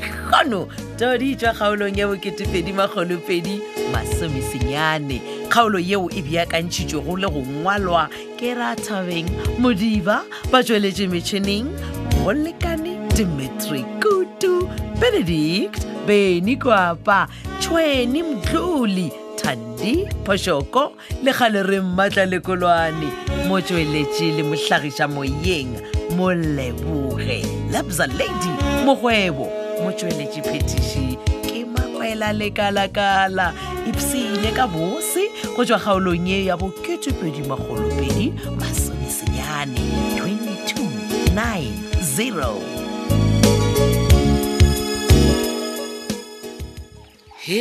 legono todi tswa kgaolong ya bo2edimagolopedi masomesenyane kgaolo yeo e beakantšhitšwego le go ngwalwa ke rathabeng modiba ba tsweletše metšhineng go lekane dimitri kutu benedict beny kwapa tšhweni mtlholi thandi phošoko le kgale re mmatla lekolwane mo tsweletše le mohlagiša moyeng molebore labza lady mogwebo mo tšweletše phetiši ke makwela lekalakala epsenye ka bosi go tšwa kgaolong ye ya bo2e0imogolopedi masomesenyane 2290 he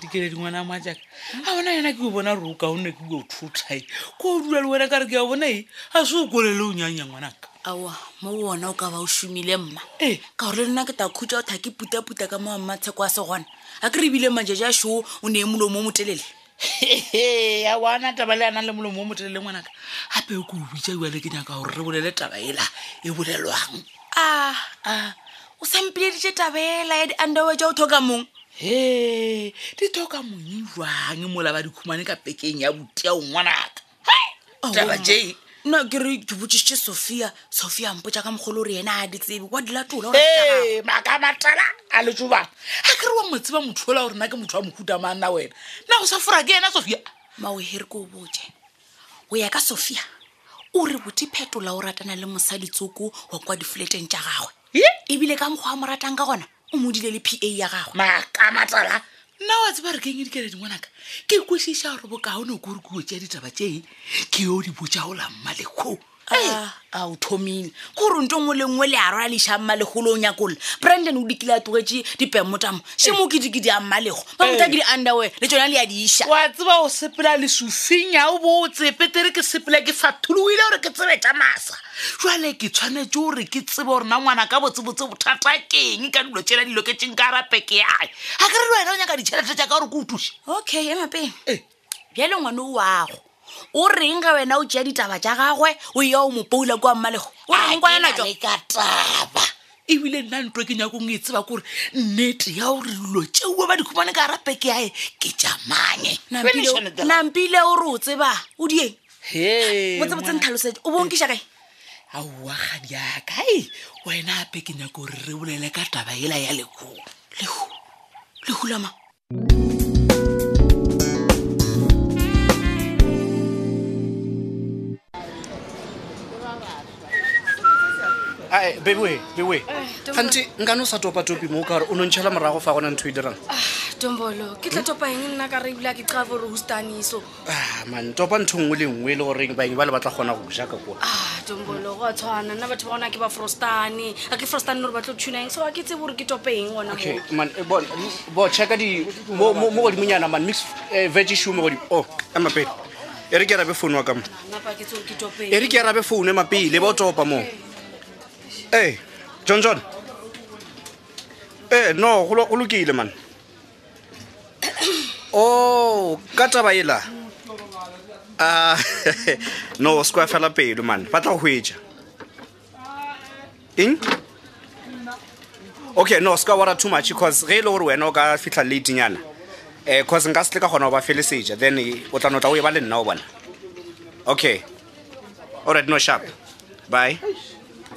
dikele dingwana majaka a bona yena ke o bona roo kaonne ke o thutae ko o dula le wena ka re ke ya bonae ga se o kolele o nyanyangwanaka aa mo bona o ka ba o somile mma e ka gore le nna ke ta khutsa o thake putaputa ka mo ammatsheko a se gona a ke re ebile majaja a shoo o ne e molo mo motelele a ana taba le anang le molo mo motelele ngwanaka gape o ko o bitsa iwa le ke nyaka gore re bolele taba ela e bolelwang a ah, a ah, o sampileditse taba ela ya di-underwa ja o thoka mong he di thoka mong iwang molaba dikhumane ka pekeng ya botiao ngwanaka taba jee nna ke re botsisitse sophia sophia mpotsa ka mogolo ore ena a ditsebe wa dila tola maka matala a letsoba ga ke re wa motse ba motho ola gore nna ke motho wa mohuta manna wena nna go safora ke ena sophia maohe re ke o boje go ya ka sophia o re botephetola o ratana le mosadi tsoko wa kwa difleteng tsa gagwe ebile ka mokgwa a mo ratang ka gona o modile le p a ya gagwe maka matala nna wa tseba re keng edikele dingwanaka ke kwesiša gore bokaone o kore kuo tsea ditaba tsee ke yo o di botsa o lammalekgo a ah. o thomile gore nto ngwe le ngwe le aro a leša mmalegolong ya kolola brandon o dikile a togetse dipeng motamo semo kedikedi a mmalego ba motha ke di underwe le tsona le ya diša wa tseba o sepela lesofing ao bo o tsepetere ke sepela ke sa tholoile gore ke tsebe ta masa jale ke tshwanetse gore ke tsebe gorena ngwana ka botsebotse bothata keng ka dilo tsela diloketseng ka rapeke ae ga ke re le wena o nyaka ditšhelete jaaka gore ke o thuse okay emapeng bjale ngwane o ago o renge wena o tea ditaba ja gagwe o ya o mopoula kwa mmalego oreka taba ebile nna ntwe ke nyakong e tseba kore nnete ya gore dilo teuo ba dikhumane ka rapeke yae ke jamane nampile o re o tseba o dieng botsebotsentlhalose o bonkesa kae auwagadi aka e wena ape ke nyako gore re bolele ka taba ela ya lehu lehu lehulama Thank you. bewe bewe gantsi nka ne o sa topa topi mo o kare o nontšhela morago fa gona ntho e dirang dombolo ah, ke tla topa eng nna ka re ebile a ke kry-a gore hostaniso ah, man topa ntho e nngwe le nngwe e le goreng baeng ba le batla kgona go ja ka kua dombolo ah, go a tshwana nna batho ba gona a ke ba frostane a ke frostane gore batla go thunaeng so a ke tsebe gore ke tope eng onabo eh, checka mo godimonyana man mix eh, vege shoe mo godimo oh, amapele e re ke arabe founu wa kamo e re ke arabe founu emapele ba o topa moo e john john e no go lokile man o oh, ka taba ela a ah, no squa fela pelo man ba tla go hwetsa eng okay no squa wara too much because ge e le gore wena o ka fitlha latenyana um eh, cause nka setle ka kgona go ba felesetsa then o tla notla o e ba le nna o bona okay all right no sharp bye hey.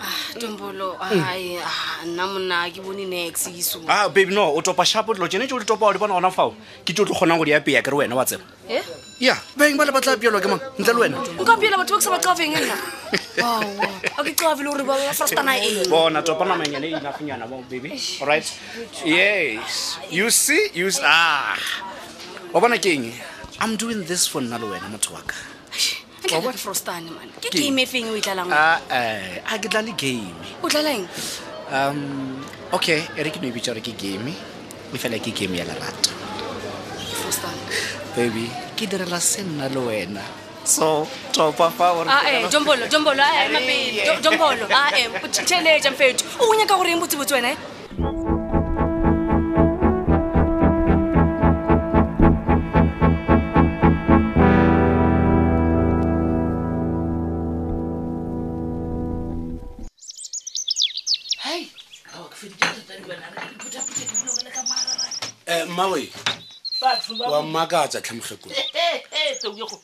Ah, tombolo mm. ai ah, nna monna ke bone nex iso a ah, baby no o topa shapo dilo tsene tse o di topa o di bona gona fao ke tse o tlo kgonang go di apeya kere wena wa tseba eh? ya beng ba le batla apeelwa ke mang ntle le wena nka peela batho ba ke sa ba qafeng nna a ke qafe le gore baforstana eng bona topa namanyane e inafenyana bo baby alright yes you see you ah wa bona ke eng i'm doing this for nna le wena motho wa ka frostane game efeng e e o e dlalang a ah, eh, ke dlale game um okay e re ke no e bitsa gore ke game e fela ke game ya lerato baby ke direla se nna le wena so topa fa ah, eh, jombolo jombolo ah, eh, jombolo ae mfethu o nyaka goreng e botsebotse wena mmawe eh, wa mmaka a tsatlhamogekong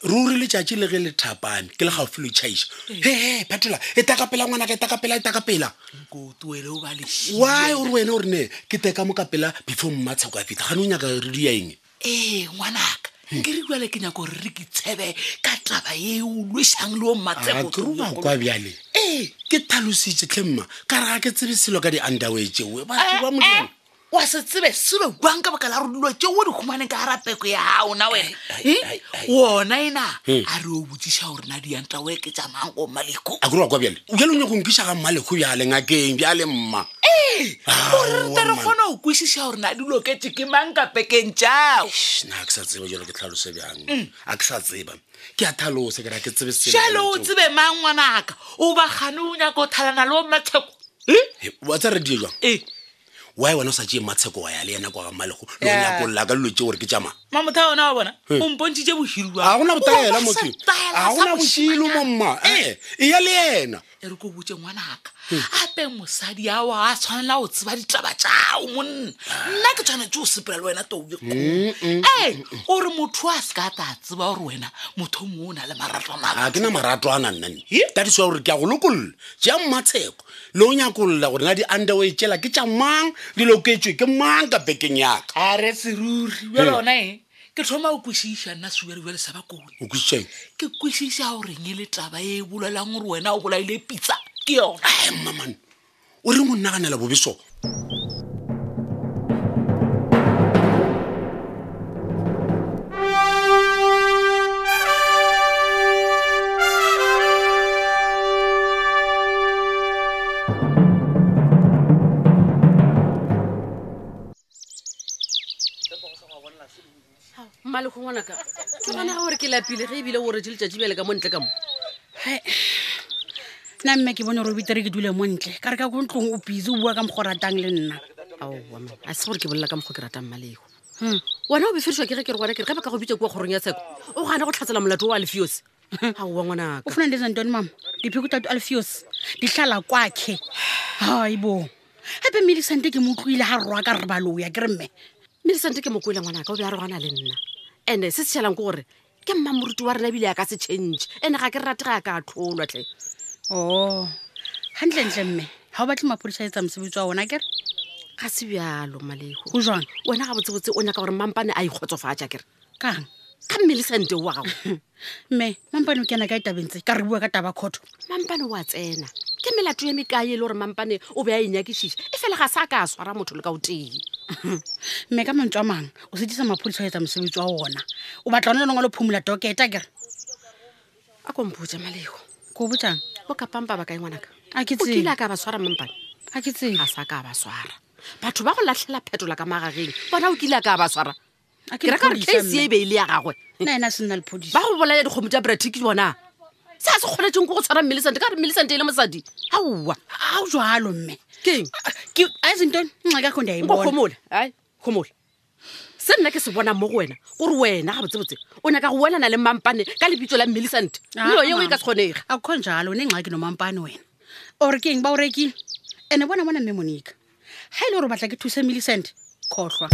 ruri letšatši le ge le thapane ke le gaufi lo tšhaiša hehe phetola e taka pela ngwana ka e taka pela e taka pela wy ore wena o rene ke teka mo ka pela before mmatshako a fita gane o nyaka re di ya eng ee ngwanaka hmm. ke re bale ke nyako re re ke tshebe ka taba ye olwesang le o matseke ah, robakwa bjale ee ke thalositse tlhemma ka re ga ke tsebe selo ka di-underwa tseo batho ba molemo wa se tsebe sebe wang ka baka la rodilwa ke o di humaneng ka garapeko ya gao na wena wona ena a re o botsiša gore na dianta o eketsa mang o maleko a kore wa kwa bjale jalo nyako nkisa ga maleko ya lengakeng bja le mma ee gore ah, re tle re kgona go kwešiša gore na dilo ketse ke mang ka pekeng tjao nna a ke sa tseba jalo ke tlhalose bjang mm. a ke sa tseba ke a thalose kera ke tsebe jalo o tsebe mangwanaka o ba gane o nyaka o thalana le o matsheko hm? wa tsa re die jwang ee wy wena o sa tee matsheko wa ya le yena kwa gamalego le o nyakolola ka dilo teore ke tamaaaaona bosilo momma eya le yena e re ko botse ngwanaka gape mosadi ao a tshwanela go tseba ditaba tjao monna nna ke tshwanetse o sepela le wena toe e ore motho a se ka ta tseba gore wena motho o mongwe o na le maratoaga ke na marato a nannane tadiswa gore ke a go lokolola jea mmatsheko le o nyakolola gore na di underway tsela ke tja mang di loketswe ke manka bekeng yaka are seruri eh. ona e ke thoma o kwešiša nna sebjalebjale sa bakoni ke kwešiša goreng e le taba e bolelang gore wena o bolaile pitsa ke yona mamane o re monnaganela bobeso malko ngwanaka ke bona gore ke lapile ge ebile o re tšheletša tšebele ka mo ntle ka mo nna mme ke bone gore o betere ke dule mo ntle ka re ka ko ntlong o busy o bua ka mokgo ratang le nna aoa a se gore ke bolela ka mokgo ke ratang maleko wena o befedišwa ke ge ke re gona ke re ge ba ka go bitsa kua kgorong ya tsheko o gana go tlhatsela molato o alfios aowa ngwanaka o fona le zantone mama dipheko tato alfios di tlhala kwakhe hai bo gape medisante ke mo utlwile ga rroa ka rrebalo ya ke re mme medisante ke mo kwele ngwanaka o be a re gona le nna and-e se setšhelang ke gore ke mma moruti wa rena ebile ya ka se change and-e ga ke rate ga ka tlholwa tle o oh, gantlentle mme ga o batle maphodisa etsa mosebetsi wa ona kere ga se bjalo malego o jang wena ga botsebotse o nyaka gore mampane a ikgotsofatša kere kang ka mmele sente wa gago mme mampane o ke ena ka etabentse ka re bua ka taba kgotho mampane o a tsena ke melato ya mekae e le gore mampane o be a e nyakešiša e fela ga sa ka a swara motho le ka o tee mme ka mantswa mang o setisa mapodisa go etsa mosebetsi wa ona o batla one lengwe le phomola doketa kere a komputse malego ko o botsang o kapampa ba kae ngwanaka akile a ka ba swara mampan a ke tsea sa ka ba swara batho ba go latlhela phetola ka magageng bona o kile a ka ba swara ke reka gore case e be e le ya gagwe e ba go bolaya dikgomo tsa bratiki bona se a se kgoletseng ko go tshwara mmelesante ka re mmelesante e le mosadi aowa ao jalo mme kengsentoaomole ah, mm, e se nna ke se bonang mo go wena gore wena ga botsebotse o nyaka go welana le mampane ka lebitso la mmelesante ah, yo yeo e ka se kgonega a kgon jalo ne e nxa ke no mampane wena ore keng ba o rekile ande bona bona mme monica ga e le gore batla ke thuse mmelesante kgotlhwa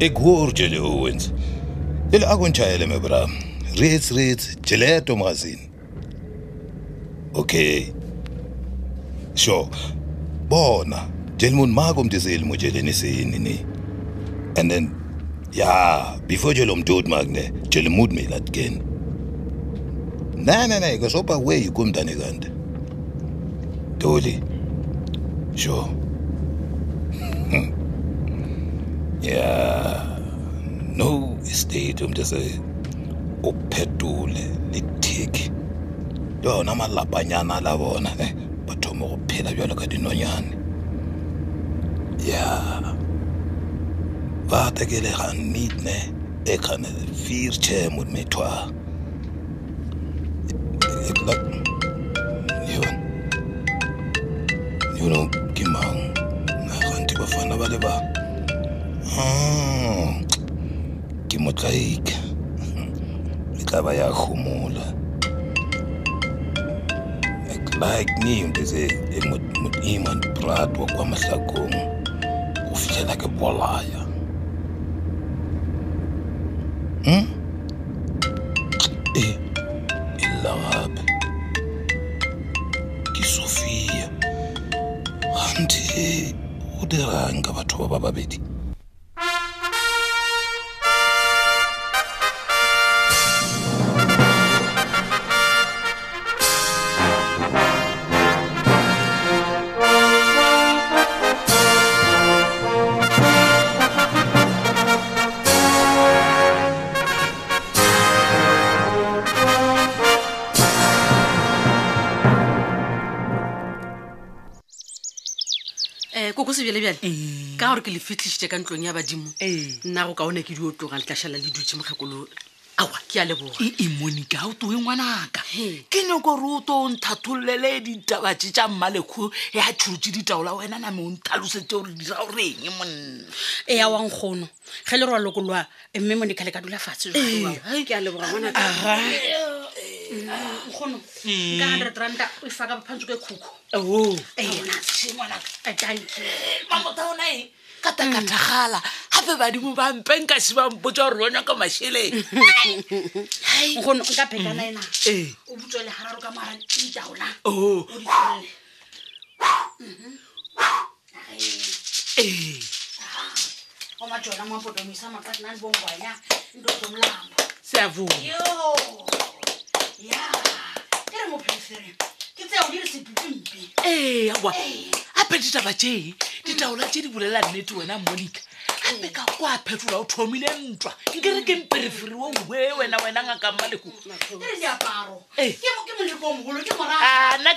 Ekuwurjele uwenze. Ela akunjayele mebra. Reads reads gelato magazine. Okay. Sho. Bona. Jelmun mako mtizeli mujeleni sini ni. And then yeah, before jelom dude magne, jelmud me that again. Na na na, ngosopa we yikumdane kanti. Doli. Sure. Ja, no stadium ndise uphetule lethiki yona malapanyana a la bona ne ba go phela bjalo ka dinonyane ja ba tekelega nnit ne e kgane vier chair mod methwa yona yona ke mang na gantwe fana ba le ba. ke mm. motlaika e tla ba ya humula like me ndize e iman brad wakwamahlakong ufihlele ke bolaya hm eh ilagabe e ke sofia gante o dirang ka batho ba ba babedi koko bjale ka gore ke lefitlhisitse ka ntlong ya badimo nna go kaone ke diotloga letlašala le dutse mokgakolo awa ke a leboga emonika e o toe ngwanaka ke nyoko re o to o nthatholele ditabatse tša mmalekgo ya tšhurutse ditaola wena name o nthalosetse gore dira goreng monna ea wankgono ge le rwalokolwa mme monika le ka dula fatshe urhunu-hundred mm. randa uyifaka phansi kwekhukho eh, eh, mamotaona e? katakatagala gape badimo bampe nka si bampotsa gore bona ka mašheleng gono nka phekana ena mm. eh. o butswe legararo ka mara ntaona omajona oh. mm-hmm. ah, mapotomisa matsatinanbongwanya ntotomlamo seavo mo peeferen ke tseo di re sepipimpi ee aa gape ditaba tee ditaola tse di bolela nnete wena monica gape ka kwa phetola o thomile ntwa nke re ke mpereferi wo mowe wena wena ngaka mmaleko ah, nna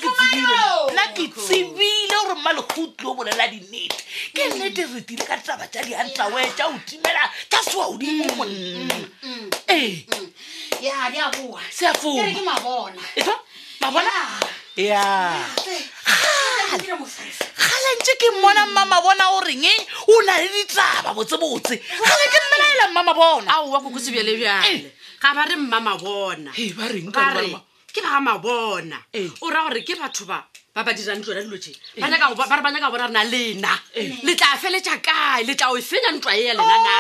ke tsebile gore mmalegotlo o bolela dinnete ke mm. nnete re tile ka ditaba tsa diantla we tsa o timela tsa sewa odimo mm, monna mm, ee seafoa galentse ke mmona mmama bona o reng eh? o na le ditsaba botsebotse gale ke mmela ela mmama bona aowa kokosebjalebjale ga eh. ba re mmama bonare eh, ke baga mabona o raya gore ke batho ba ba ba dirang tsona dilotse ba re ba nyaka bona re na lena le tla feletja kae le tla o fenya ntwa e ya lenana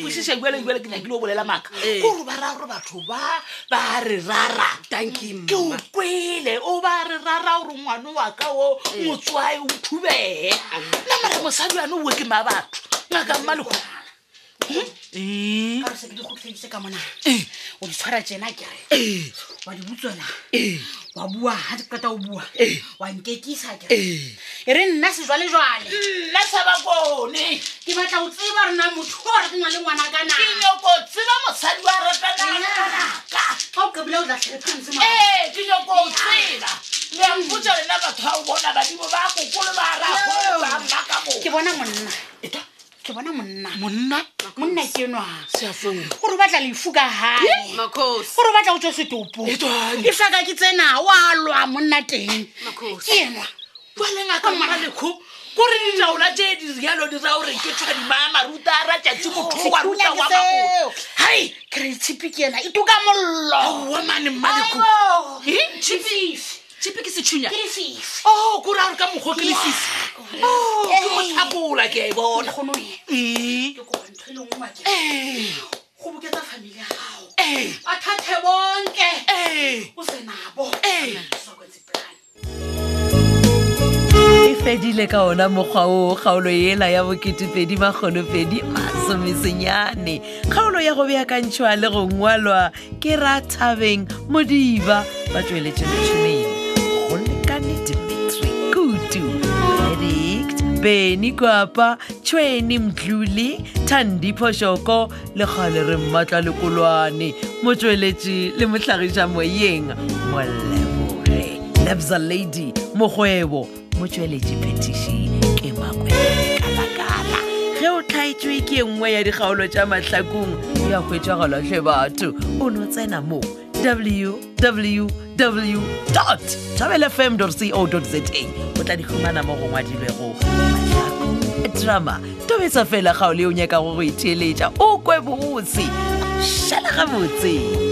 kwešiša bjale bjale ke nyakile o bolela maaka eh. eh. kore ba raya gore batho ba ba re rara ke okwele o ba re rara gore ngwana wa ka o eh. motswae o thubee nna mare mosadi ane owe ke ma batho ngaka mma lego hmm? o di tshwara tsena kere wa di butswela wa bua ga di qeta o bua wa nkekisa kere e re nna sejwalejwale nna sa ba kone ke batla go tseba rena motho o ratana le ngwana ka na dinyoko tseba mosadi wa ratanaaka okabile o latlhee dinyoko o eh, tsela leampotsa lena batho ao bona badimo ba kokolo baraoaaake bona monna ke bona monna monna monna ke nwa gore o batla leifuka gae gore o batla go tswa setopo ke faka ke tsena o a lwa monna teng ke enwa kwa lengaka mmalekgo kore ditaola te dirialo di ra ore ke tshwadimaya maruta a ratatsi mothowa ruta wa gagoi kry chipi ke ena etoka mollowa mane mmaleko chipi ke setshunya o kore a ore ka mokgwa oh, ke lefifi ke mothakola ke a e bona goboketsa family ya gago bathathe bonke o senabo fedile ka ona mokgwa oo kgaolo ela ya bokete2edi magolopedi masomesenyane kgaolo ya go beakantšhwa le go ngwalwa ke rathabeng modiba ba tsweletšeletšhomeng go lekane dimitri kutu edict beny kwapa tšhweni mdluli thandiphosoko le kgale re mmatla lekolwane motsweletši le motlhagisa moyeng molebore lebza lady mogwebo motsweletše petiši ke makwe ka makala ge o tlhaetswe ke e nngwe ya dikgaolo tša mahlakong ya hwetšagalatlhe batho o no tsena mo www tabelfm co za o tla dihumana mo go ngwadilwego drama tobetsa fela kgaole o nyakago go itheletša e o kwe botse šhela gabotse